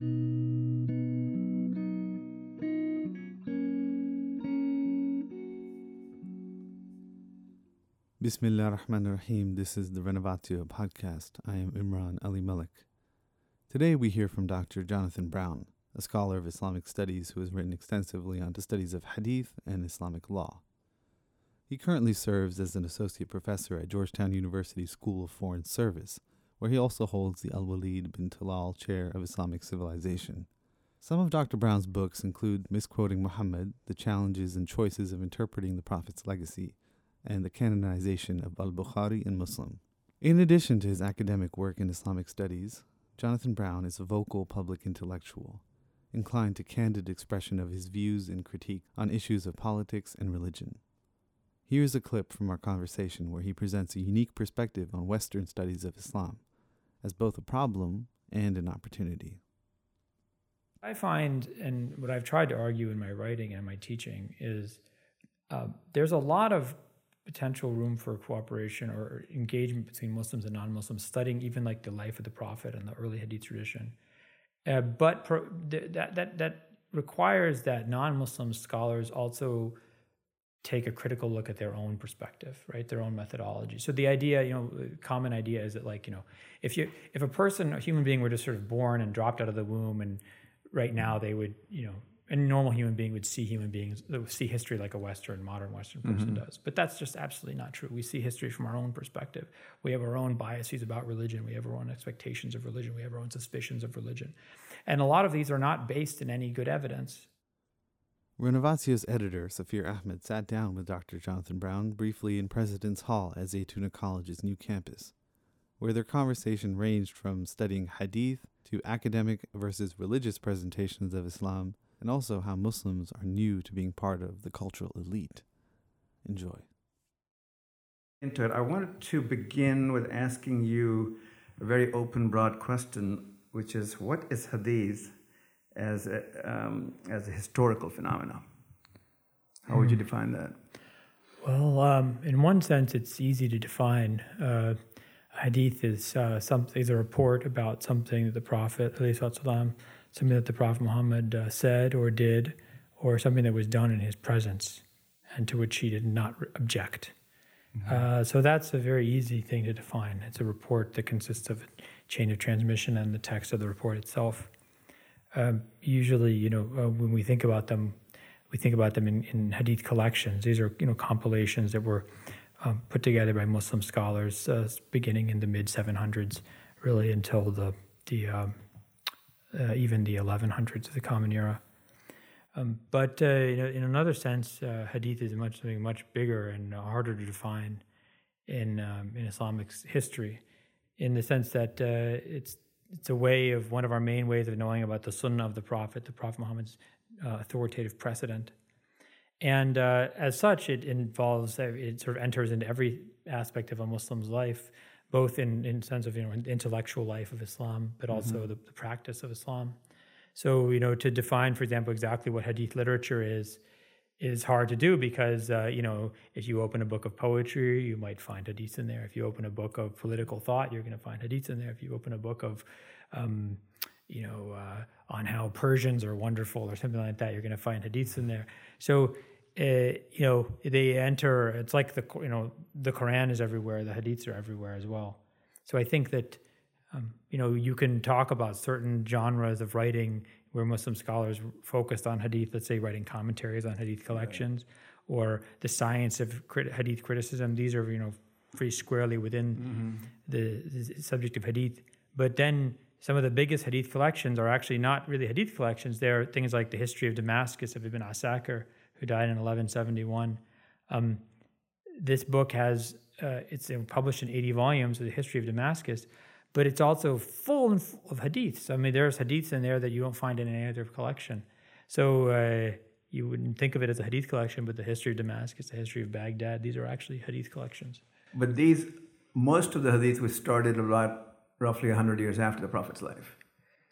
Bismillah ar-Rahman ar-Rahim. This is the Renovatio podcast. I am Imran Ali Malik. Today we hear from Dr. Jonathan Brown, a scholar of Islamic studies who has written extensively on the studies of hadith and Islamic law. He currently serves as an associate professor at Georgetown University School of Foreign Service, where he also holds the Al Walid bin Talal Chair of Islamic Civilization. Some of Dr. Brown's books include Misquoting Muhammad, The Challenges and Choices of Interpreting the Prophet's Legacy, and The Canonization of Al Bukhari and Muslim. In addition to his academic work in Islamic studies, Jonathan Brown is a vocal public intellectual, inclined to candid expression of his views and critique on issues of politics and religion. Here's a clip from our conversation where he presents a unique perspective on Western studies of Islam as both a problem and an opportunity. I find, and what I've tried to argue in my writing and my teaching, is uh, there's a lot of potential room for cooperation or engagement between Muslims and non-Muslims, studying even like the life of the Prophet and the early Hadith tradition. Uh, but pro- th- that that that requires that non-Muslim scholars also take a critical look at their own perspective, right? Their own methodology. So the idea, you know, common idea is that like, you know, if you if a person, a human being were just sort of born and dropped out of the womb and right now they would, you know, a normal human being would see human beings see history like a western modern western person mm-hmm. does. But that's just absolutely not true. We see history from our own perspective. We have our own biases about religion. We have our own expectations of religion. We have our own suspicions of religion. And a lot of these are not based in any good evidence Renovatio's editor, Safir Ahmed, sat down with Dr. Jonathan Brown briefly in President's Hall at Zaytuna College's new campus, where their conversation ranged from studying hadith to academic versus religious presentations of Islam, and also how Muslims are new to being part of the cultural elite. Enjoy. Into it, I wanted to begin with asking you a very open, broad question, which is what is hadith as a, um, as a historical phenomenon. How would you hmm. define that? Well, um, in one sense, it's easy to define. Uh, hadith is uh, something is a report about something that the Prophet, something that the Prophet Muhammad uh, said or did, or something that was done in his presence, and to which he did not object. Mm-hmm. Uh, so that's a very easy thing to define. It's a report that consists of a chain of transmission and the text of the report itself. Um, usually, you know, uh, when we think about them, we think about them in, in hadith collections. These are, you know, compilations that were um, put together by Muslim scholars uh, beginning in the mid 700s, really until the the um, uh, even the 1100s of the Common Era. Um, but uh, in, in, another sense, uh, hadith is much something much bigger and harder to define in um, in Islamic history, in the sense that uh, it's it's a way of one of our main ways of knowing about the Sunnah of the Prophet, the Prophet Muhammad's uh, authoritative precedent. And uh, as such, it involves, uh, it sort of enters into every aspect of a Muslim's life, both in in sense of you know intellectual life of Islam, but also mm-hmm. the, the, practice of Islam. So you know to define, for example, exactly what Hadith literature is is hard to do because uh, you know if you open a book of poetry, you might find hadiths in there. If you open a book of political thought, you're going to find hadiths in there. If you open a book of um, you know uh, on how Persians are wonderful or something like that, you're going to find hadiths in there. So uh, you know they enter. It's like the you know the Quran is everywhere. The hadiths are everywhere as well. So I think that. Um, you know, you can talk about certain genres of writing where Muslim scholars focused on hadith, let's say writing commentaries on hadith collections, right. or the science of crit- hadith criticism. These are you know pretty squarely within mm-hmm. the, the, subject of hadith. But then some of the biggest hadith collections are actually not really hadith collections. They're things like the history of Damascus of Ibn Asakir, who died in 1171. Um, this book has uh, it's published in 80 volumes of the history of Damascus but it's also full of hadiths. I mean, there's hadiths in there that you don't find in any other collection. So uh, you wouldn't think of it as a hadith collection, but the history of Damascus, the history of Baghdad, these are actually hadith collections. But these, most of the hadith was started about roughly 100 years after the Prophet's life,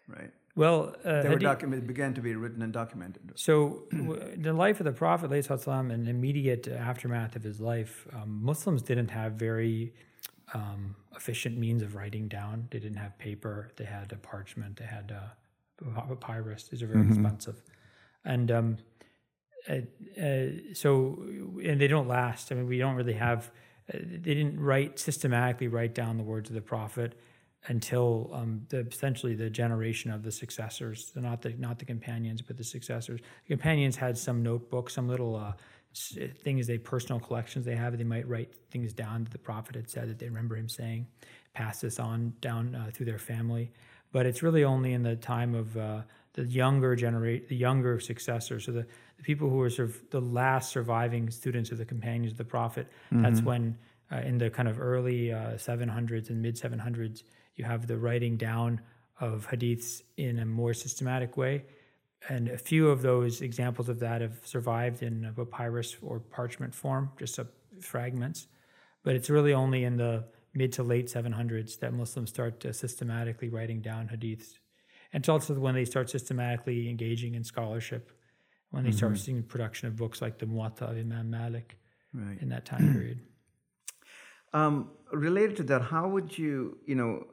right? Well, uh, they were documented, began to be written and documented. So, the life of the Prophet, and immediate aftermath of his life, um, Muslims didn't have very um, efficient means of writing down. They didn't have paper. They had a parchment. They had a, papyrus. These are very Mhm. expensive, and um, uh, uh, so and they don't last. I mean, we don't really have. Uh, they didn't write systematically write down the words of the prophet until um, the, essentially the generation of the successors, so not the not the companions, but the successors. The companions had some notebooks, some little uh, things they personal collections they have. They might write things down that the prophet had said that they remember him saying, pass this on down uh, through their family. But it's really only in the time of uh, the younger generate, the younger successors, so the, the people who are sort of the last surviving students of the companions of the prophet. That's when, uh, in the kind of early uh, 700s and mid 700s, you have the writing down of hadiths in a more systematic way. And a few of those examples of that have survived in a papyrus or parchment form, just fragments. But it's really only in the mid to late 700s that Muslims start systematically writing down hadiths. And it's also when they start systematically engaging in scholarship, when they start seeing production of books like the Muwatta of Imam Malik Right. in that time period. Um, related to that, how would you, you know,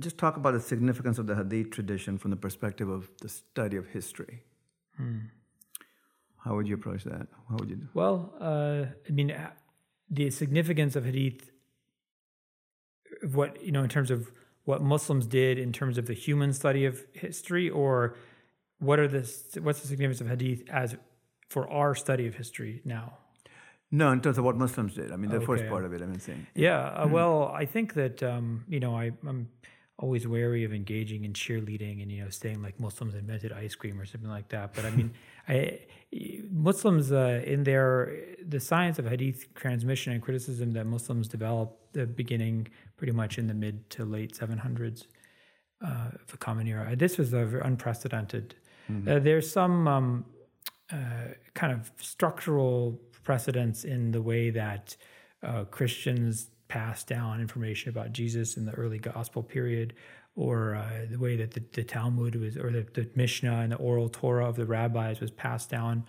just talk about the significance of the Hadith tradition from the perspective of the study of history? How would you approach that? How would you do? Well, uh, I mean, uh, the significance of hadith, of what you know, in terms of what Muslims did in terms of the human study of history, or what are the what's the significance of hadith as for our study of history now? No, in terms of what Muslims did. I mean, the first part of it, I'm saying. Yeah, uh, well, I think that um, you know I, I'm always wary of engaging in cheerleading and you know saying like Muslims invented ice cream or something like that. But I mean, I, Muslims uh, in their the science of hadith transmission and criticism that Muslims developed the beginning pretty much in the mid to late 700s uh, of the Common Era. This was a very unprecedented. Uh, there's some um, uh, kind of structural precedents in the way that uh, Christians pass down information about Jesus in the early gospel period, or uh, the way that the, the Talmud was, or the, the Mishnah and the oral Torah of the rabbis was passed down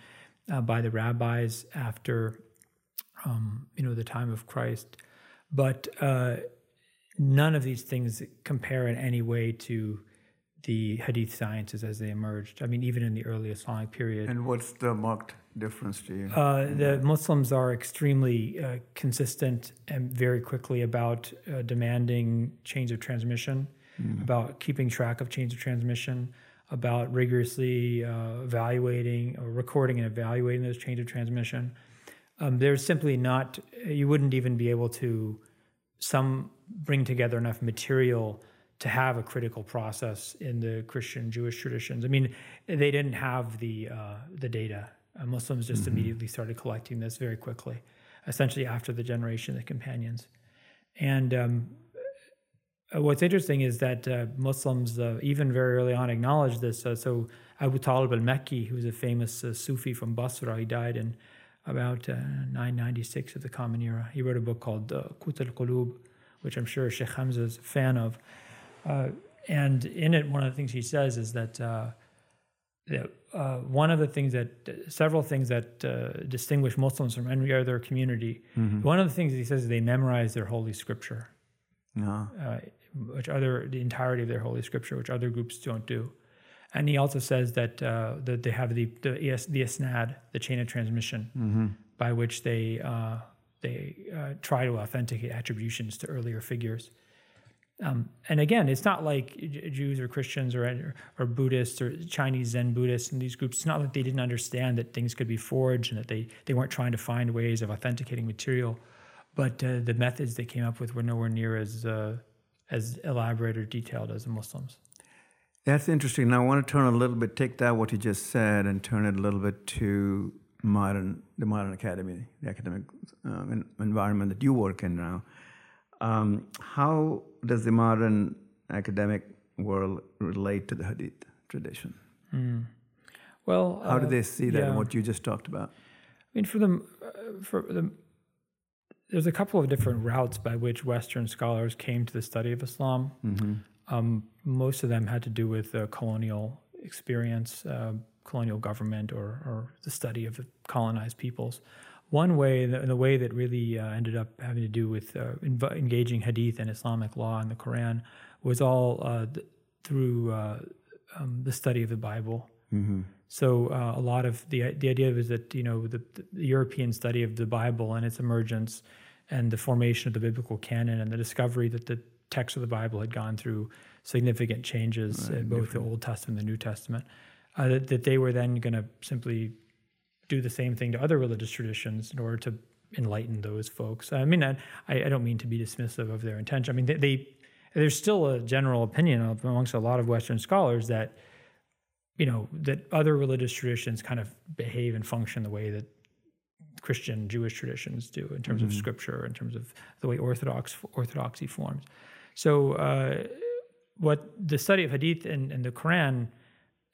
uh, by the rabbis after, um, you know, the time of Christ. But uh, none of these things compare in any way to the Hadith sciences as they emerged. I mean, even in the early Islamic period. And what's the marked difference to you? Uh, the Muslims are extremely uh, consistent and very quickly about uh, demanding chains of transmission, about keeping track of chains of transmission, about rigorously uh, evaluating or recording and evaluating those chains of transmission. Um, there's simply not, you wouldn't even be able to some bring together enough material to have a critical process in the Christian Jewish traditions. I mean, they didn't have the uh, the data. Uh, Muslims just immediately started collecting this very quickly, essentially after the generation of the companions. And um, uh, what's interesting is that uh, Muslims, uh, even very early on, acknowledged this. Uh, so Abu Talib al-Mekki, who was a famous uh, Sufi from Basra, he died in about uh, 996 of the Common Era. He wrote a book called uh, Qut al-Qulub, which I'm sure Sheikh Hamza is a fan of. Uh, and in it, one of the things he says is that, uh, that uh, one of the things that, several things that uh, distinguish Muslims from any other community, one of the things he says is they memorize their holy scripture No. uh, which other the entirety of their holy scripture, which other groups don't do. And he also says that uh, that they have the the, the isnad, the chain of transmission, by which they uh, they uh, try to authenticate attributions to earlier figures. Um, and again, it's not like Jews or Christians or or Buddhists or Chinese Zen Buddhists and these groups. It's not like they didn't understand that things could be forged and that they they weren't trying to find ways of authenticating material, but uh, the methods they came up with were nowhere near as uh, as elaborate or detailed as the Muslims. That's interesting. Now I want to turn a little bit, take that what you just said, and turn it a little bit to modern, the modern academy, the academic um, environment that you work in now. Um, how does the modern academic world relate to the Hadith tradition? Well, How do uh, they see that? yeah. and What you just talked about? I mean, for them, uh, for them, there's a couple of different routes by which Western scholars came to the study of Islam. Um, most of them had to do with uh, colonial experience, uh, colonial government, or, or the study of colonized peoples. One way, the, the way that really uh, ended up having to do with uh, inv- engaging Hadith and Islamic law and the Quran, was all uh, th- through uh, um, the study of the Bible. Mm-hmm. So uh, a lot of the the idea was that you know the, the, European study of the Bible and its emergence, and the formation of the biblical canon, and the discovery that the text of the Bible had gone through significant changes Right, in both different. the Old Testament and the New Testament. Uh, that, that they were then going to simply do the same thing to other religious traditions in order to enlighten those folks. I mean, I, I don't mean to be dismissive of their intention. I mean, they, they there's still a general opinion amongst a lot of Western scholars that you know that other religious traditions kind of behave and function the way that Christian Jewish traditions do in terms of scripture, in terms of the way Orthodox orthodoxy forms. So, uh, what the study of Hadith and, and the Quran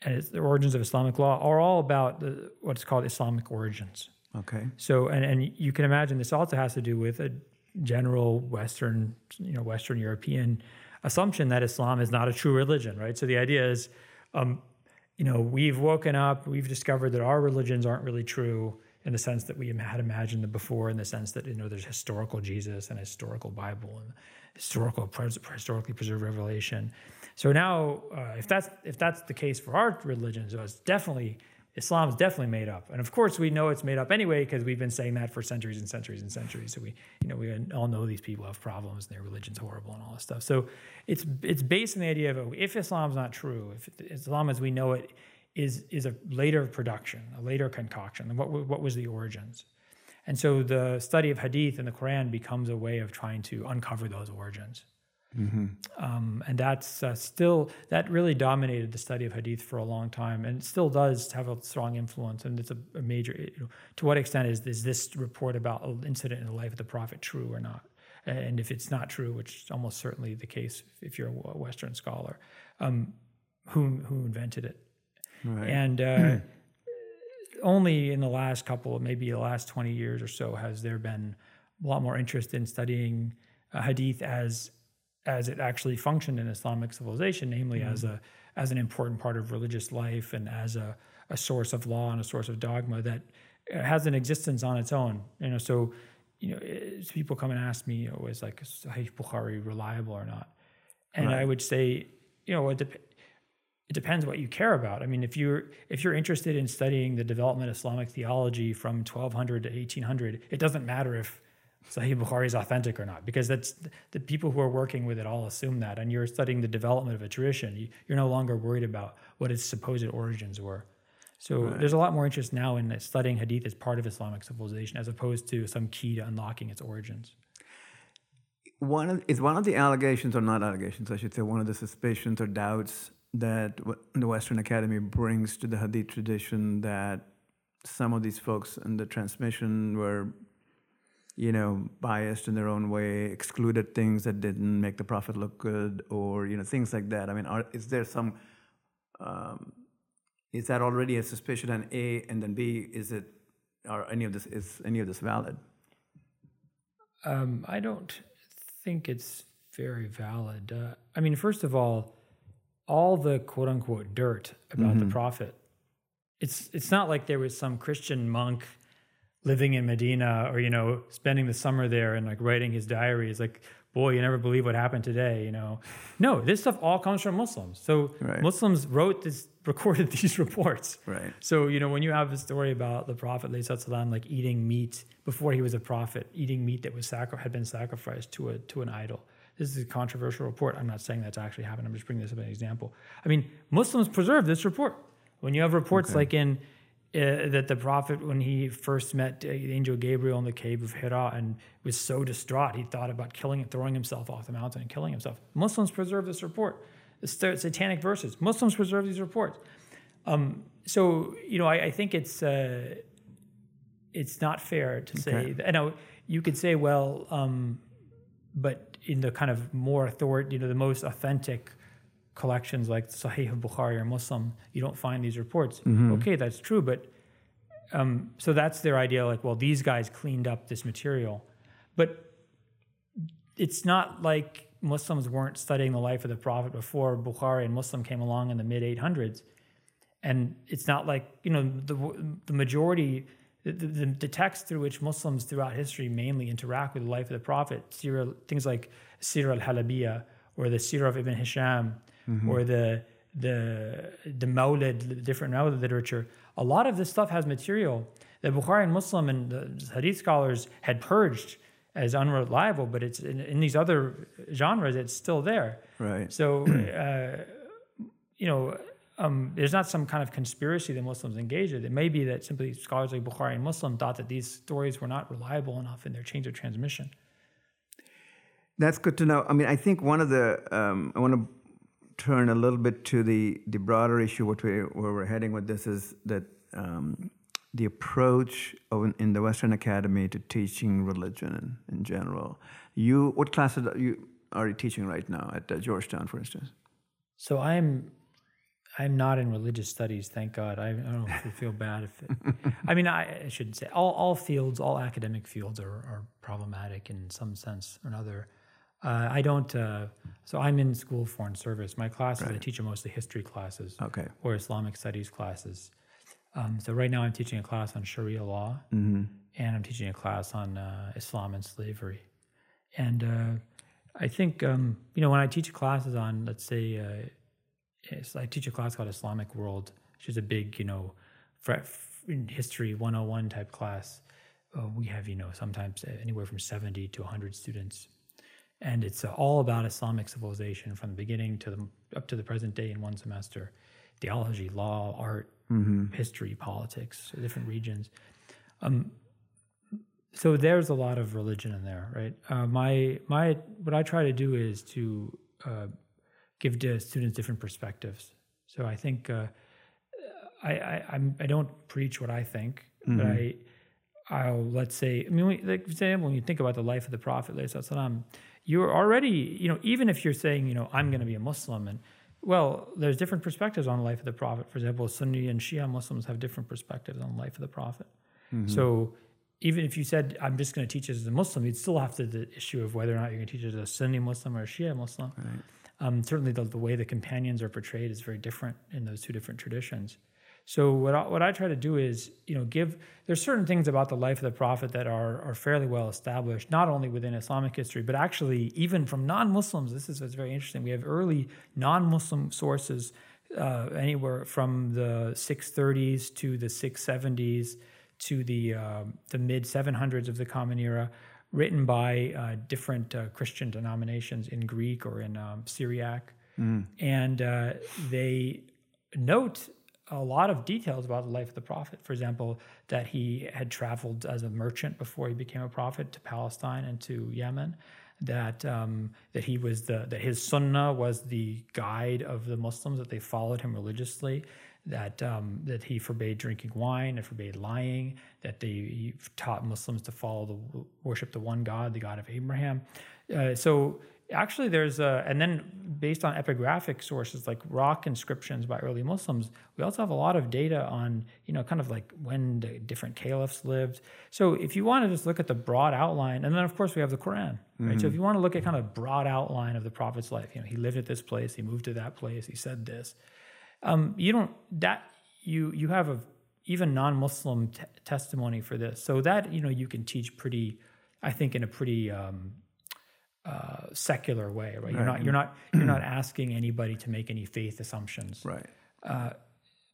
the origins of Islamic law are all about the, what's called Islamic origins. Okay. So, and, and you can imagine this also has to do with a general Western, you know, Western European assumption that Islam is not a true religion, right? So the idea is, um, you know, we've woken up, we've discovered that our religions aren't really true in the sense that we had imagined them before, in the sense that you know there's historical Jesus and historical Bible and historical historically preserved revelation. So now, uh, if that's if that's the case for our religions, it's definitely Islam is definitely made up, and of course we know it's made up anyway because we've been saying that for centuries and centuries and centuries. So we, you know, we all know these people have problems and their religion's horrible and all this stuff. So it's it's based on the idea of if Islam's not true, if Islam as we know it is is a later production, a later concoction. What what was the origins? And so the study of Hadith and the Quran becomes a way of trying to uncover those origins. Um, and that's uh, still that really dominated the study of hadith for a long time, and it still does have a strong influence. And it's a, a major. You know, to what extent is is this report about an incident in the life of the prophet true or not? And if it's not true, which is almost certainly the case if you're a Western scholar, um, who who invented it? Right. And uh, only in the last couple, maybe the last 20 years or so, has there been a lot more interest in studying uh, hadith as as it actually functioned in Islamic civilization, namely as a as an important part of religious life and as a, a source of law and a source of dogma that uh, has an existence on its own. You know, so you know, people come and ask me, you know, is like Sahih Bukhari reliable or not? And I would say, you know, it, dep- it depends what you care about. I mean, if you're if you're interested in studying the development of Islamic theology from 1200 to 1800, it doesn't matter if Sahih Bukhari is authentic or not, because that's the people who are working with it all assume that, and you're studying the development of a tradition. You, you're no longer worried about what its supposed origins were. So there's a lot more interest now in studying Hadith as part of Islamic civilization, as opposed to some key to unlocking its origins. one of, is one of the allegations, or not allegations, I should say, one of the suspicions or doubts that the Western Academy brings to the Hadith tradition that some of these folks in the transmission were, you know, biased in their own way, excluded things that didn't make the Prophet look good, or you know, things like that. I mean, are, is there some? Um, is that already a suspicion? And A, and then B, is it? Are any of this is any of this valid? Um, I don't think it's very valid. Uh, I mean, first of all, all the quote unquote dirt about the mm-hmm. prophet, it's it's not like there was some Christian monk living in Medina or you know spending the summer there and like writing his diary. It's like, boy, you never believe what happened today. You know, no, this stuff all comes from Muslims. So Right. Muslims wrote this, recorded these reports. Right. So, you know, when you have a story about the Prophet salam, like eating meat before he was a prophet, eating meat that was sacri- had been sacrificed to a to an idol. This is a controversial report. I'm not saying that's actually happened. I'm just bringing this up as an example. I mean, Muslims preserve this report. When you have reports like in uh, that the prophet, when he first met uh, the angel Gabriel in the cave of Hira and was so distraught, he thought about killing, and throwing himself off the mountain and killing himself. Muslims preserve this report. The satanic verses. Muslims preserve these reports. Um, so you know, I, I think it's uh, it's not fair to say. Okay. That, you know, you could say, well, um, but in the kind of more authority, you know, the most authentic collections like Sahih Bukhari or Muslim, you don't find these reports. Okay, that's true, but um, so that's their idea. Like, well, these guys cleaned up this material, but it's not like Muslims weren't studying the life of the Prophet before Bukhari and Muslim came along in the mid 800s and it's not like you know the the majority the, the, the text through which Muslims throughout history mainly interact with the life of the Prophet, Sirah, things like Sirah al-Halabiyah or the Sirah of Ibn Hisham or the the the Mawlid, different Mawlid literature, a lot of this stuff has material that Bukhari and Muslim and the Hadith scholars had purged as unreliable, but it's in, in these other genres, it's still there. Right. So, uh, you know, um, there's not some kind of conspiracy that Muslims engage in. It may be that simply scholars like Bukhari and Muslim thought that these stories were not reliable enough in their chains of transmission. That's good to know. I mean, I think one of the um, I want to turn a little bit to the the broader issue. What we where we're heading with this is that um, the approach of, in the Western Academy to teaching religion in, in general. You, what classes are you are you teaching right now at uh, Georgetown, for instance? So I'm I'm not in religious studies, thank God. I, I don't feel bad if it. I mean, I, I, shouldn't say all, all fields, all academic fields are, are problematic in some sense or another. Uh, I don't. Uh, so I'm in school foreign service. My classes, right. I teach are mostly history classes, okay, or Islamic studies classes. Um, so right now I'm teaching a class on Sharia law, mm-hmm. and I'm teaching a class on uh, Islam and slavery. And uh, I think um, you know when I teach classes on, let's say, uh, I teach a class called Islamic World, which is a big, you know, history 101 type class. Uh, we have, you know, sometimes anywhere from 70 to 100 students and it's uh, all about Islamic civilization from the beginning to the up to the present day in one semester. Theology, law, art, mm-hmm. history, politics, different regions. Um, so there's a lot of religion in there, right? Uh, my my what I try to do is to uh, give to students different perspectives. So I think uh, I, I I'm I don't preach what I think, mm-hmm. but I I'll let's say I mean like for example when you think about the life of the Prophet, you're already, you know, even if you're saying, you know, I'm going to be a Muslim and well, there's different perspectives on the life of the Prophet. For example, Sunni and Shia Muslims have different perspectives on the life of the Prophet. Mm-hmm. So even if you said, I'm just going to teach as a Muslim, you'd still have to the issue of whether or not you're going to teach as a Sunni Muslim or a Shia Muslim. Right. Um, certainly, the, the, way the companions are portrayed is very different in those two different traditions. So what I, what I try to do is, you know, give there's certain things about the life of the prophet that are are fairly well established, not only within Islamic history, but actually even from non-Muslims. This is what's very interesting. We have early non-Muslim sources, uh, anywhere from the 630s to the 670s to the uh, the mid 700s of the Common Era, written by uh, different uh, Christian denominations in Greek or in um, Syriac, mm. and uh, they note a lot of details about the life of the prophet. For example, that he had traveled as a merchant before he became a prophet to Palestine and to Yemen. That um, that he was the that his sunnah was the guide of the Muslims that they followed him religiously. That um, that he forbade drinking wine and forbade lying. That they taught Muslims to follow the worship the one God, the God of Abraham. Uh, so actually there's a and then based on epigraphic sources like rock inscriptions by early muslims we also have a lot of data on you know kind of like when the different caliphs lived so if you want to just look at the broad outline and then of course we have the quran right mm-hmm. so if you want to look at kind of broad outline of the prophet's life you know he lived at this place he moved to that place he said this um, you don't that you you have a even non-muslim t- testimony for this so that you know you can teach pretty i think in a pretty um, uh, secular way, right? You're not you're not you're not asking anybody to make any faith assumptions, right? Uh,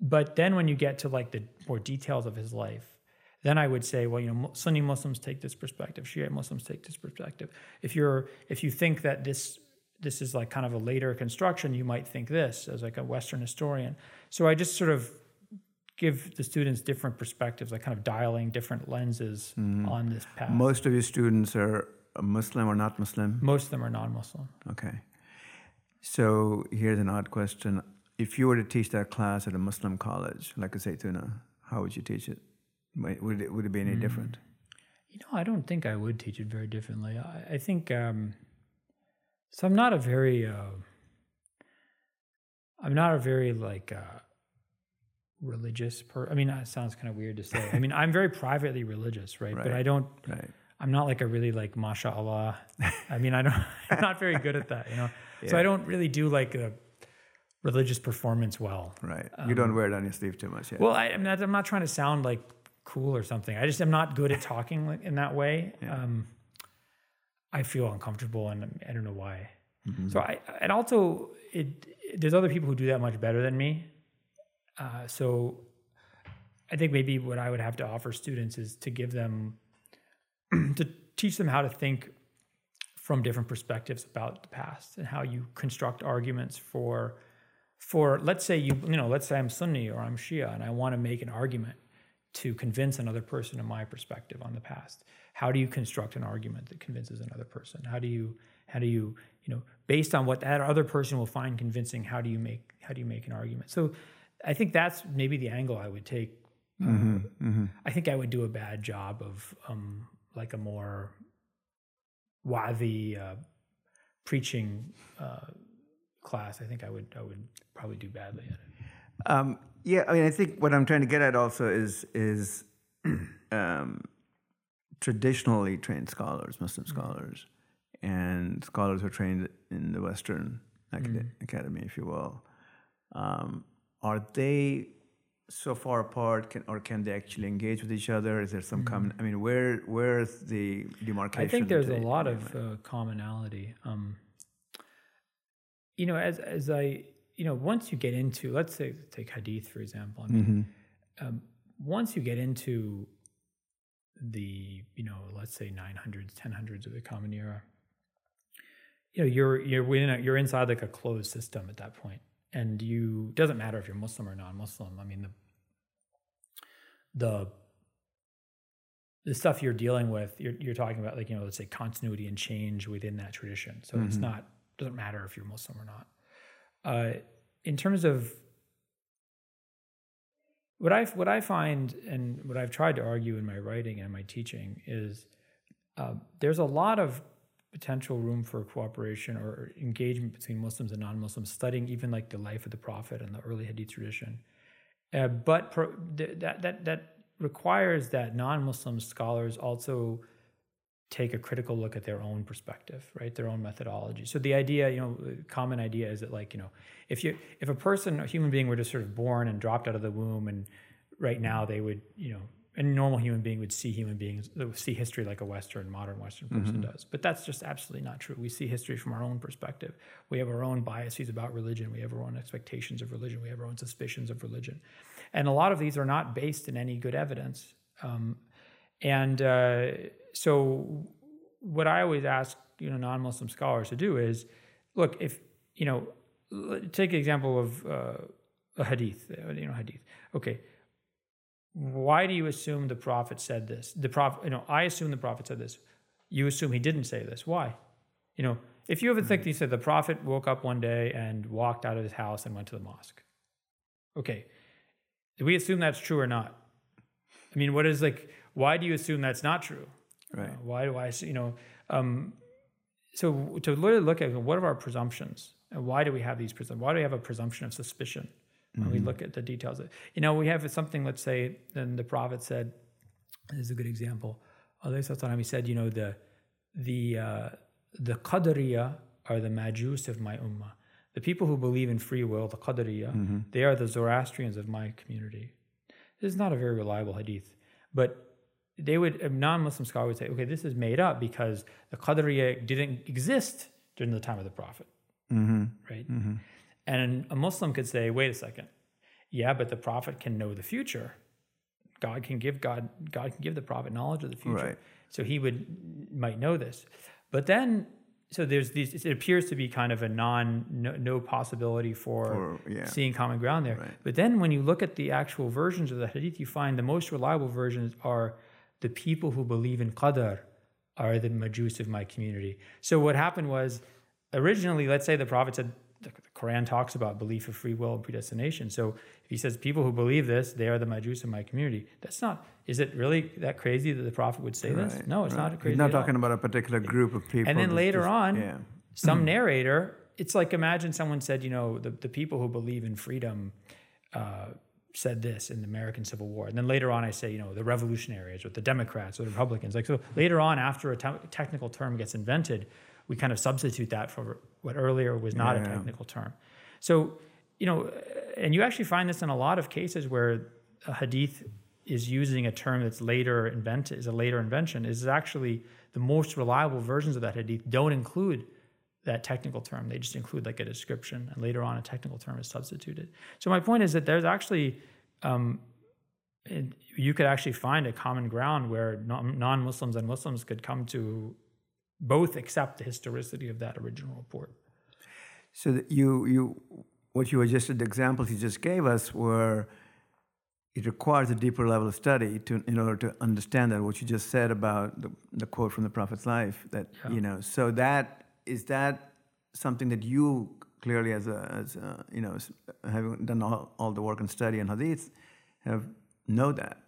but then when you get to like the more details of his life, then I would say, well, you know, Sunni Muslims take this perspective, Shia Muslims take this perspective. If you're if you think that this this is like kind of a later construction, you might think this as like a Western historian. So I just sort of give the students different perspectives, like kind of dialing different lenses mm-hmm. on this path. Most of your students are Muslim or not Muslim? Most of them are non-Muslim. Okay. So here's an odd question: If you were to teach that class at a Muslim college, like a Zaytuna, how would you teach it? Would it, would it be any mm. different? You know, I don't think I would teach it very differently. I, I think um, so. I'm not a very, uh, I'm not a very like uh, religious person. I mean, that sounds kind of weird to say. I mean, I'm very privately religious, right? right. But I don't. Right. I'm not like a really like mashallah. I mean, I don't. I'm not very good at that, you know. Yeah. So I don't really do like a religious performance well. Right. Um, you don't um, wear it on your sleeve too much. Yeah. Well, I, am not. I'm not trying to sound like cool or something. I just am not good at talking in that way. Yeah. Um, I feel uncomfortable, and I don't know why. Mm-hmm. So I, and also it there's other people who do that much better than me. Uh, so I think maybe what I would have to offer students is to give them, to teach them how to think from different perspectives about the past and how you construct arguments for, for let's say you, you know, let's say I'm Sunni or I'm Shia and I want to make an argument to convince another person of my perspective on the past. How do you construct an argument that convinces another person? How do you, how do you, you know, based on what that other person will find convincing, how do you make, how do you make an argument? So I think that's maybe the angle I would take Mm-hmm, mm-hmm. I think I would do a bad job of um, like a more wazi uh, preaching uh, class. I think I would I would probably do badly at it. Um, yeah, I mean, I think what I'm trying to get at also is is um, traditionally trained scholars, Muslim mm-hmm. scholars, and scholars who are trained in the Western mm-hmm. academy, if you will. Um, are they so far apart can or can they actually engage with each other is there some mm-hmm. common i mean where where's the demarcation i think there's a lot of uh, commonality um, you know as as i you know once you get into let's say take hadith for example i mean mm-hmm. um, once you get into the you know let's say 900s 1000s of the common era you know you're you're within a, you're inside like a closed system at that point and you doesn't matter if you're Muslim or non-Muslim. I mean the the the stuff you're dealing with, you're, you're talking about like you know, let's say continuity and change within that tradition. So mm-hmm. it's not doesn't matter if you're Muslim or not. Uh, in terms of what I what I find and what I've tried to argue in my writing and my teaching is uh, there's a lot of potential room for cooperation or engagement between Muslims and non-Muslims, studying even like the life of the Prophet and the early Hadith tradition. Uh, but pro- th- that that that requires that non-Muslim scholars also take a critical look at their own perspective, right? Their own methodology. So the idea, you know, common idea is that like, you know, if you if a person, a human being were just sort of born and dropped out of the womb and right now they would, you know, a normal human being would see human beings see history like a western modern western person mm-hmm. does but that's just absolutely not true we see history from our own perspective we have our own biases about religion we have our own expectations of religion we have our own suspicions of religion and a lot of these are not based in any good evidence um, and uh, so what i always ask you know non-muslim scholars to do is look if you know take an example of uh, a hadith you know hadith okay why do you assume the prophet said this? The prophet, you know, I assume the prophet said this. You assume he didn't say this. Why? You know, if you ever think he said the prophet woke up one day and walked out of his house and went to the mosque. Okay. Do we assume that's true or not? I mean, what is like, why do you assume that's not true? Right. Uh, why do I, you know, um, so to really look at what are our presumptions and why do we have these presumptions? Why do we have a presumption of suspicion? when mm-hmm. we look at the details. of, You know, we have something, let's say, then the Prophet said, this is a good example. Allah he said, you know, the the uh, the Qadariya are the Majus of my ummah. The people who believe in free will, the Qadariya, mm-hmm. they are the Zoroastrians of my community. This is not a very reliable hadith, but they would a non-Muslim scholar would say, okay, this is made up because the Qadariya didn't exist during the time of the Prophet, mm-hmm. right? Mm-hmm. And a Muslim could say, wait a second, yeah, but the prophet can know the future. God can give God God can give the prophet knowledge of the future. Right. So he would might know this. But then so there's these it appears to be kind of a non no, no possibility for, for yeah. seeing common ground there. Right. But then when you look at the actual versions of the hadith, you find the most reliable versions are the people who believe in qadar are the majus of my community. So what happened was originally, let's say the prophet said the, Quran talks about belief of free will and predestination. So if he says people who believe this, they are the Majus of my community. That's not. Is it really that crazy that the prophet would say right, this? No, it's right. not crazy. He's not talking about a particular group of people. And then later just, on, yeah. some narrator. It's like imagine someone said, you know, the, the people who believe in freedom. Uh, said this in the American Civil War. And then later on, I say, you know, the revolutionaries or the Democrats or the Republicans. Like, so later on, after a te- technical term gets invented, we kind of substitute that for what earlier was not yeah. a technical term. So, you know, and you actually find this in a lot of cases where a hadith is using a term that's later invented, is a later invention, is actually the most reliable versions of that hadith don't include that technical term. They just include like a description, and later on, a technical term is substituted. So my point is that there's actually um, it, you could actually find a common ground where non Muslims and Muslims could come to both accept the historicity of that original report. So you you what you just the examples you just gave us were it requires a deeper level of study to in order to understand that what you just said about the, the quote from the prophet's life that yeah. you know so that is that something that you clearly as a, as a you know having done all, all the work and study in hadith have know that.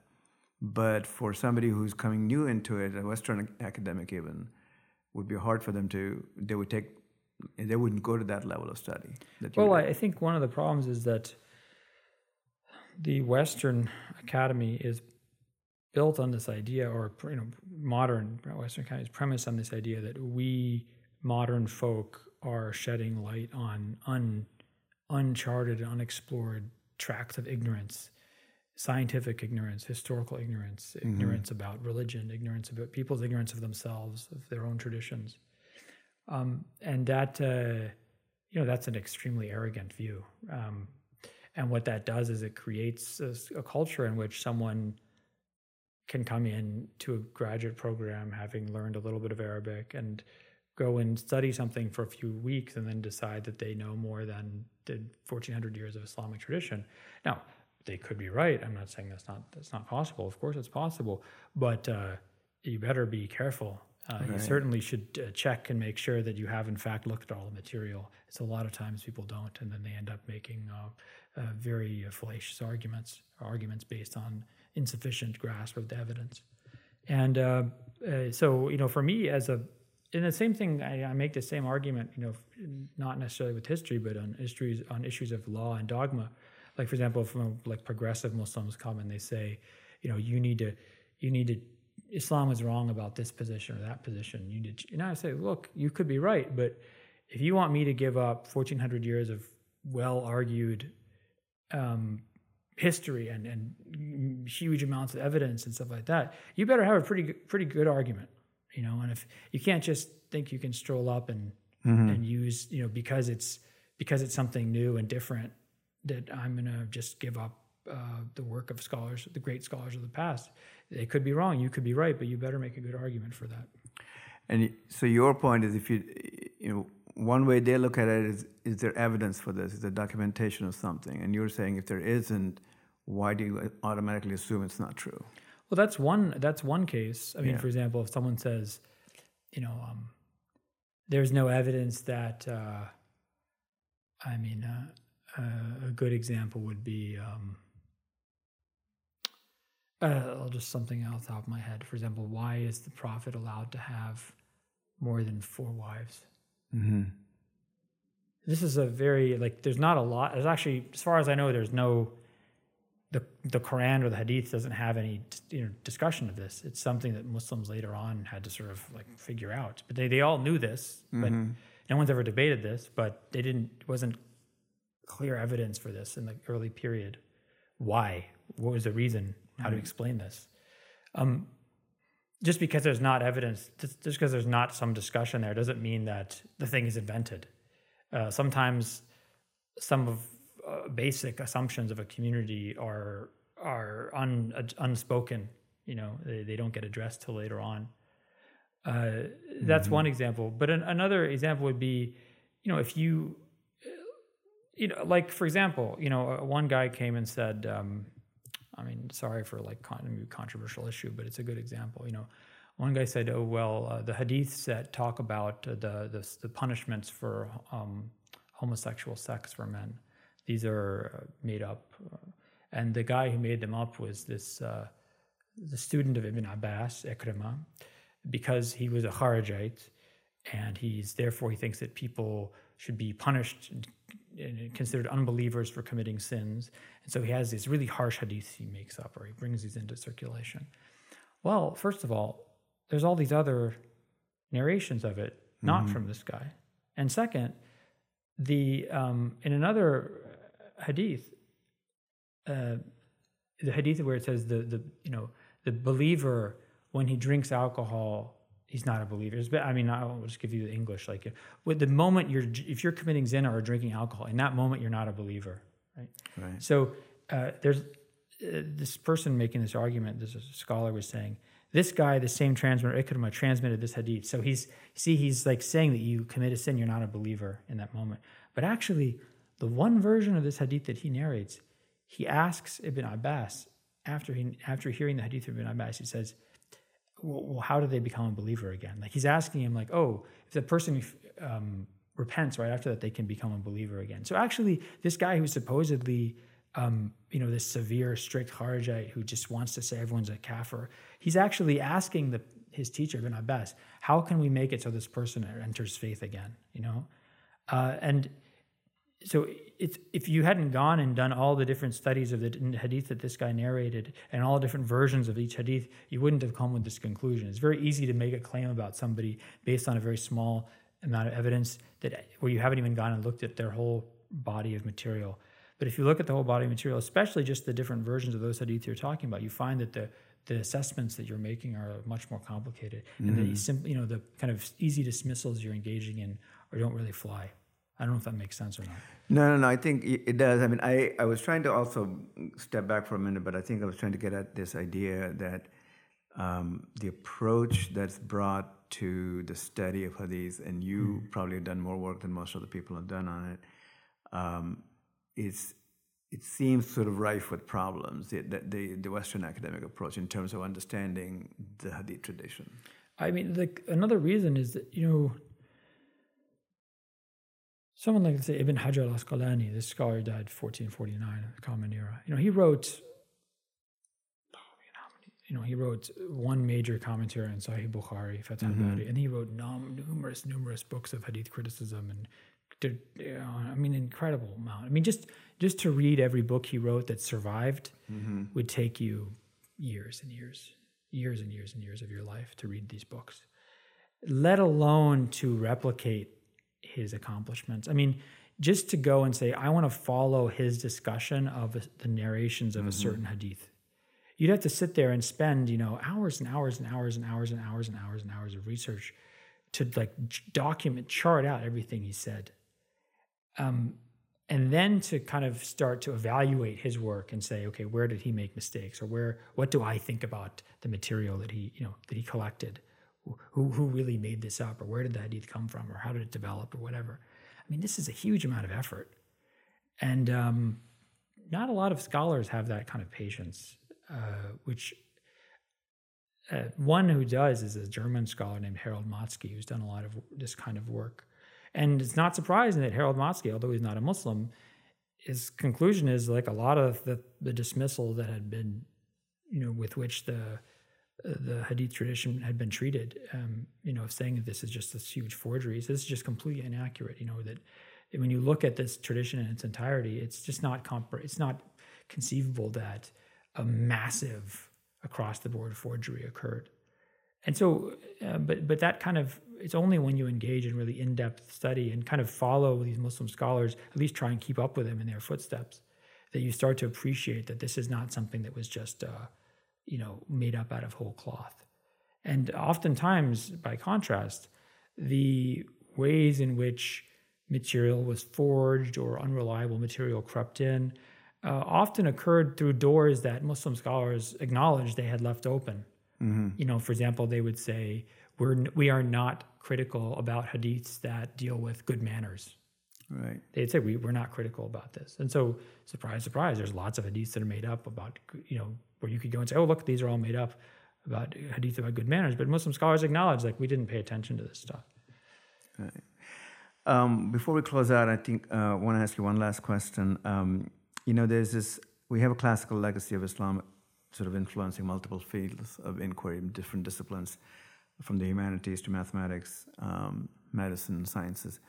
But for somebody who's coming new into it, a Western academic even, would be hard for them to, they would take, they wouldn't go to that level of study. well, I think one of the problems is that the Western academy is built on this idea, or you know, modern Western academy is premised on this idea that we modern folk are shedding light on un, uncharted, unexplored tracts of ignorance scientific ignorance, historical ignorance, mm-hmm. ignorance about religion, ignorance about people's ignorance of themselves, of their own traditions. Um, and that, uh, you know, that's an extremely arrogant view. Um, and what that does is it creates a, a, culture in which someone can come in to a graduate program having learned a little bit of Arabic and go and study something for a few weeks and then decide that they know more than the 1400 years of Islamic tradition. Now, they could be right. I'm not saying that's not that's not possible. Of course, it's possible, but uh, you better be careful. Uh, right. You certainly should uh, check and make sure that you have in fact looked at all the material. It's a lot of times people don't, and then they end up making uh, uh, very uh, fallacious arguments, arguments based on insufficient grasp of the evidence. And so, you know, for me as a and the same thing, I, I, make the same argument, you know, not necessarily with history, but on issues on issues of law and dogma like for example, from like progressive Muslims come and they say, you know, you need to, you need to, Islam is wrong about this position or that position. You need, to, and I say, look, you could be right, but if you want me to give up 1400 years of well argued um, history and, and huge amounts of evidence and stuff like that, you better have a pretty pretty good argument, you know. And if you can't just think you can stroll up and mm-hmm. and use, you know, because it's because it's something new and different, that I'm going to just give up uh, the work of scholars, the great scholars of the past. They could be wrong, you could be right, but you better make a good argument for that. And so your point is, if you, you know, one way they look at it is, is there evidence for this? Is there documentation of something? And you're saying if there isn't, why do you automatically assume it's not true? Well, that's one. That's one case. I mean, yeah. for example, if someone says, you know, um, there's no evidence that, uh, I mean, uh, uh, a good example would be um, uh, just something off the top of my head. For example, why is the prophet allowed to have more than four wives? Mm-hmm. This is a very like. There's not a lot. There's actually, as far as I know, there's no. The the Quran or the Hadith doesn't have any you know discussion of this. It's something that Muslims later on had to sort of like figure out. But they, they all knew this, but mm-hmm. no one's ever debated this. But they didn't. It wasn't clear evidence for this in the early period. Why? What was the reason? How mm-hmm. to explain this? Um, just because there's not evidence, just because there's not some discussion there, doesn't mean that the thing is invented. Uh, sometimes some of uh, basic assumptions of a community are are un, uh, unspoken. You know, they, they don't get addressed till later on. Uh, that's mm-hmm. one example. But an, another example would be, you know, if you you know, like for example, you know, uh, one guy came and said, um, I mean, sorry for like con- controversial issue, but it's a good example. You know, one guy said, "Oh well, uh, the hadiths that talk about uh, the, the, the punishments for um, homosexual sex for men, these are uh, made up." And the guy who made them up was this uh, the student of Ibn Abbas, Ikrimah, because he was a Kharijite, and he's therefore he thinks that people should be punished and considered unbelievers for committing sins. And so he has these really harsh hadiths he makes up or he brings these into circulation. Well, first of all, there's all these other narrations of it, not mm-hmm. from this guy. And second, the um, in another hadith, uh, the hadith where it says the the you know the believer when he drinks alcohol he's not a believer. It's, I mean, I'll just give you the English. Like, with the moment you're, if you're committing zina or drinking alcohol, in that moment you're not a believer, right? Right. So uh, there's uh, this person making this argument. This scholar was saying this guy, the same transmitter, Ikrimah, transmitted this hadith. So he's see, he's like saying that you commit a sin, you're not a believer in that moment. But actually, the one version of this hadith that he narrates, he asks Ibn Abbas after he after hearing the hadith of Ibn Abbas, he says, well, well, how do they become a believer again? Like he's asking him, like, oh, if the person um, repents right after that, they can become a believer again. So actually, this guy who's supposedly, um, you know, this severe, strict Kharijite who just wants to say everyone's a kafir, he's actually asking the his teacher Ibn Abbas, how can we make it so this person enters faith again? You know, uh, and so it's, if you hadn't gone and done all the different studies of the hadith that this guy narrated and all the different versions of each hadith, you wouldn't have come with this conclusion. It's very easy to make a claim about somebody based on a very small amount of evidence that where you haven't even gone and looked at their whole body of material. But if you look at the whole body of material, especially just the different versions of those hadith you're talking about, you find that the the assessments that you're making are much more complicated, mm-hmm. and the sim- you know the kind of easy dismissals you're engaging in or don't really fly. I don't know if that makes sense or not. No, no, no. I think it does. I mean, I, I was trying to also step back for a minute, but I think I was trying to get at this idea that um, the approach that's brought to the study of hadith, and you mm. probably have done more work than most of the people have done on it, um, is it seems sort of rife with problems. The, the, the Western academic approach in terms of understanding the hadith tradition. I mean, like another reason is that you know someone like say Ibn Hajar al-Asqalani, this scholar died 1449 in the Common Era. You know, he wrote, you know, he wrote one major commentary on Sahih Bukhari, Fath mm-hmm. and he wrote num- numerous, numerous books of hadith criticism and. You know, I mean, incredible amount. I mean, just just to read every book he wrote that survived mm-hmm. would take you years and years, years and years and years of your life to read these books, let alone to replicate his accomplishments. I mean, just to go and say, I want to follow his discussion of the narrations of mm-hmm. a certain hadith. You'd have to sit there and spend, you know, hours and hours and hours and hours and hours and hours and hours of research to like document, chart out everything he said. Um, and then to kind of start to evaluate his work and say, okay, where did he make mistakes, or where, what do I think about the material that he, you know, that he collected? Who who really made this up or where did the hadith come from or how did it develop or whatever. I mean this is a huge amount of effort. And um, not a lot of scholars have that kind of patience uh, which uh, one who does is a german scholar named Harald Motzki who's done a lot of this kind of work. And it's not surprising that Harald Motzki although he's not a muslim his conclusion is like a lot of the, the dismissal that had been you know with which the the Hadith tradition had been treated. Um, you know, of saying that this is just this huge forgery. So this is just completely inaccurate. You know that when you look at this tradition in its entirety, it's just not It's not conceivable that a massive across the board forgery occurred. And so, uh, but but that kind of it's only when you engage in really in depth study and kind of follow these Muslim scholars, at least try and keep up with them in their footsteps, that you start to appreciate that this is not something that was just. Uh, you know, made up out of whole cloth. And oftentimes, by contrast, the ways in which material was forged or unreliable material crept in uh, often occurred through doors that Muslim scholars acknowledged they had left open. Mm-hmm. You know, for example, they would say, "We're we are not critical about hadiths that deal with good manners." Right. They'd say we, we're not critical about this, and so surprise, surprise, there's lots of hadiths that are made up about you know where you could go and say, oh, look, these are all made up about hadith about good manners. But Muslim scholars acknowledge, like, we didn't pay attention to this stuff. Right. Um, before we close out, I think uh, I want to ask you one last question. Um, you know, there's this, we have a classical legacy of Islam sort of influencing multiple fields of inquiry, in different disciplines, from the humanities to mathematics, um, medicine, sciences.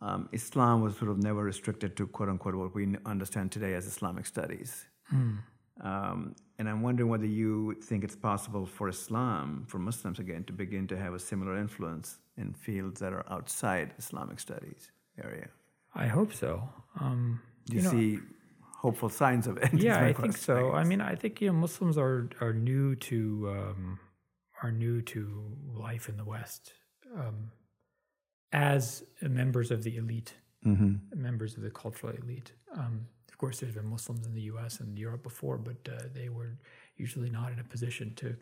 Um, Islam was sort of never restricted to quote unquote what we understand today as Islamic studies. Mm. Um, and I'm wondering whether you think it's possible for Islam, for Muslims again, to begin to have a similar influence in fields that are outside Islamic studies area. I hope so. Um, Do you, you know, see hopeful signs of it? Yeah, I think so. I, I, mean, I think you know Muslims are are new to um, are new to life in the West um, as members of the elite, Mm-hmm. members of the cultural elite. Um, course, there's been Muslims in the U.S. and Europe before, but uh, they were usually not in a position to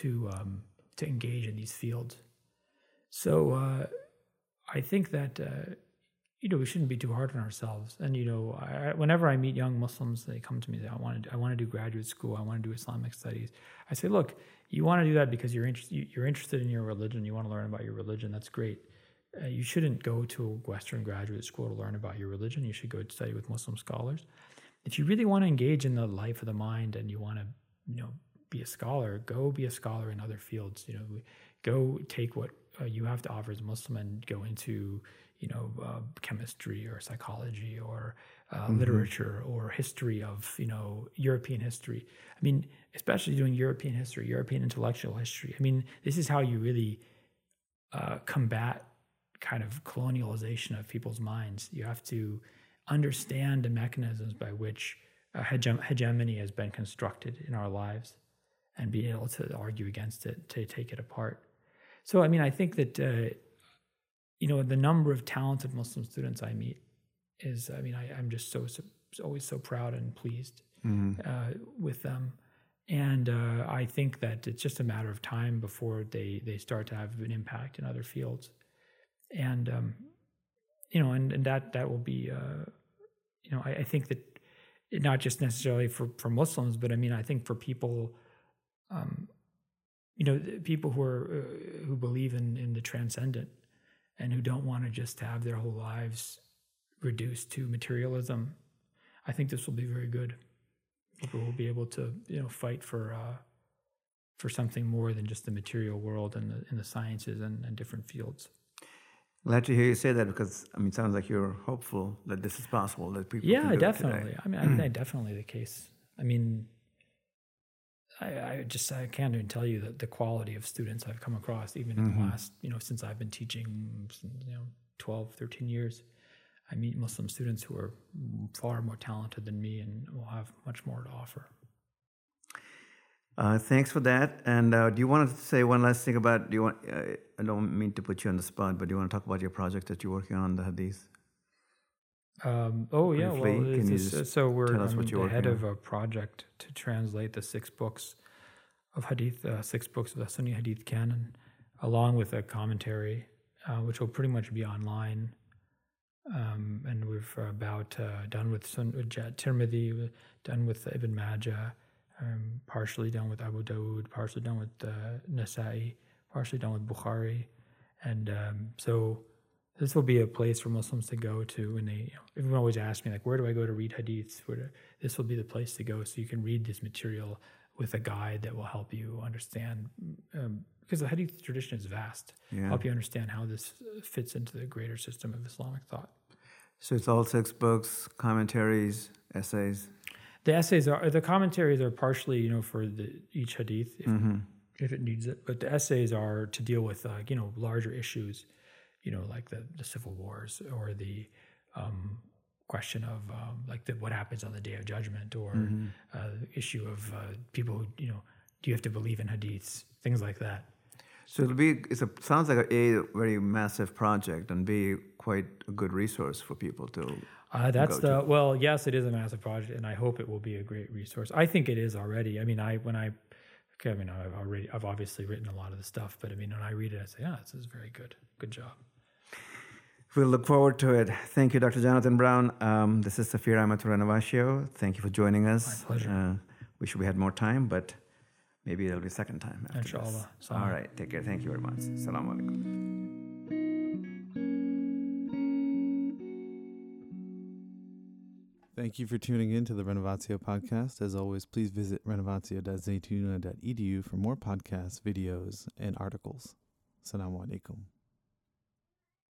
to um, to engage in these fields. So uh, I think that uh, you know we shouldn't be too hard on ourselves. And you know, I, whenever I meet young Muslims, they come to me. They, I want to I want to do graduate school. I want to do Islamic studies. I say, look, you want to do that because you're interested. You're interested in your religion. You want to learn about your religion. That's great. Uh, you shouldn't go to a Western graduate school to learn about your religion. You should go study with Muslim scholars. If you really want to engage in the life of the mind and you want to, you know, be a scholar, go be a scholar in other fields. You know, go take what uh, you have to offer as a Muslim and go into, you know, uh, chemistry or psychology or uh, Mm-hmm. literature or history of, you know, European history. I mean, especially doing European history, European intellectual history. I mean, this is how you really uh, combat kind of colonialization of people's minds. You have to understand the mechanisms by which uh, hegem- hegemony has been constructed in our lives and be able to argue against it, to take it apart. So, I mean, I think that, uh, you know, the number of talented Muslim students I meet is, I mean, I, I'm just so, so, always so proud and pleased Mm-hmm. uh, with them. And uh, I think that it's just a matter of time before they, they start to have an impact in other fields. And, um, you know, and, and that, that will be, uh, you know, I, I think that not just necessarily for, for Muslims, but I mean, I think for people, um, you know, people who are, uh, who believe in, in the transcendent and who don't want to just have their whole lives reduced to materialism. I think this will be very good people will be able to you know fight for uh, for something more than just the material world and the in the sciences and, and different fields. Glad to hear you say that because I mean, it sounds like you're hopeful that this is possible. That people Yeah, can do it today. definitely. I mean, I think definitely the case. I mean, I, I just I can't even tell you that the quality of students I've come across, even in the mm-hmm. last you know since I've been teaching, you know, 12, 13 years. I meet Muslim students who are far more talented than me and will have much more to offer. Uh, thanks for that. And uh, do you want to say one last thing about? Do you want? Uh, I don't mean to put you on the spot, but do you want to talk about your project that you're working on, the Hadith? Um, oh yeah, well, Briefly, it's can you just- just so we're tell us what you're the head of a project to translate the six books of Hadith, uh, six books of the Sunni Hadith canon, along with a commentary, uh, which will pretty much be online. Um, and we've about uh, done with Sun Tirmidhi, done with Ibn Majah, um, partially done with Abu Dawud, partially done with uh, Nasa'i, partially done with Bukhari, and um, so this will be a place for Muslims to go to when they. You know, everyone always asks me like, where do I go to read hadiths? Where to, this will be the place to go, so you can read this material with a guide that will help you understand. Um, because the hadith tradition is vast, Yeah. help you understand how this fits into the greater system of Islamic thought. So it's all six books, commentaries, essays. The essays are the commentaries are partially, you know, for the each hadith if, Mm-hmm. if it needs it, but the essays are to deal with, uh, you know, larger issues, you know, like the, the civil wars or the um, question of um, like the, what happens on the day of judgment or Mm-hmm. uh, issue of uh, people who, you know, do you have to believe in hadiths, things like that. So it'll be. It's a sounds like a, a very massive project and b quite a good resource for people to. Uh, that's the well, yes, it is a massive project, and I hope it will be a great resource. I think it is already. I mean, I when I, okay, I mean, I've already, I've obviously written a lot of the stuff, but I mean, when I read it, I say, yeah, this is very good. Good job. We'll look forward to it. Thank you, Dr. Jonathan Brown. Um, this is Safir Ahmed Renovatio. Thank you for joining us. My pleasure. Uh, wish we had more time, but maybe it'll be a second time. After Inshallah. This. All right. Take care. Thank you very much. Assalamu alaikum. Thank you for tuning in to the Renovatio podcast. As always, please visit renovatio.zaytuna.edu for more podcasts, videos, and articles. Assalamu alaikum.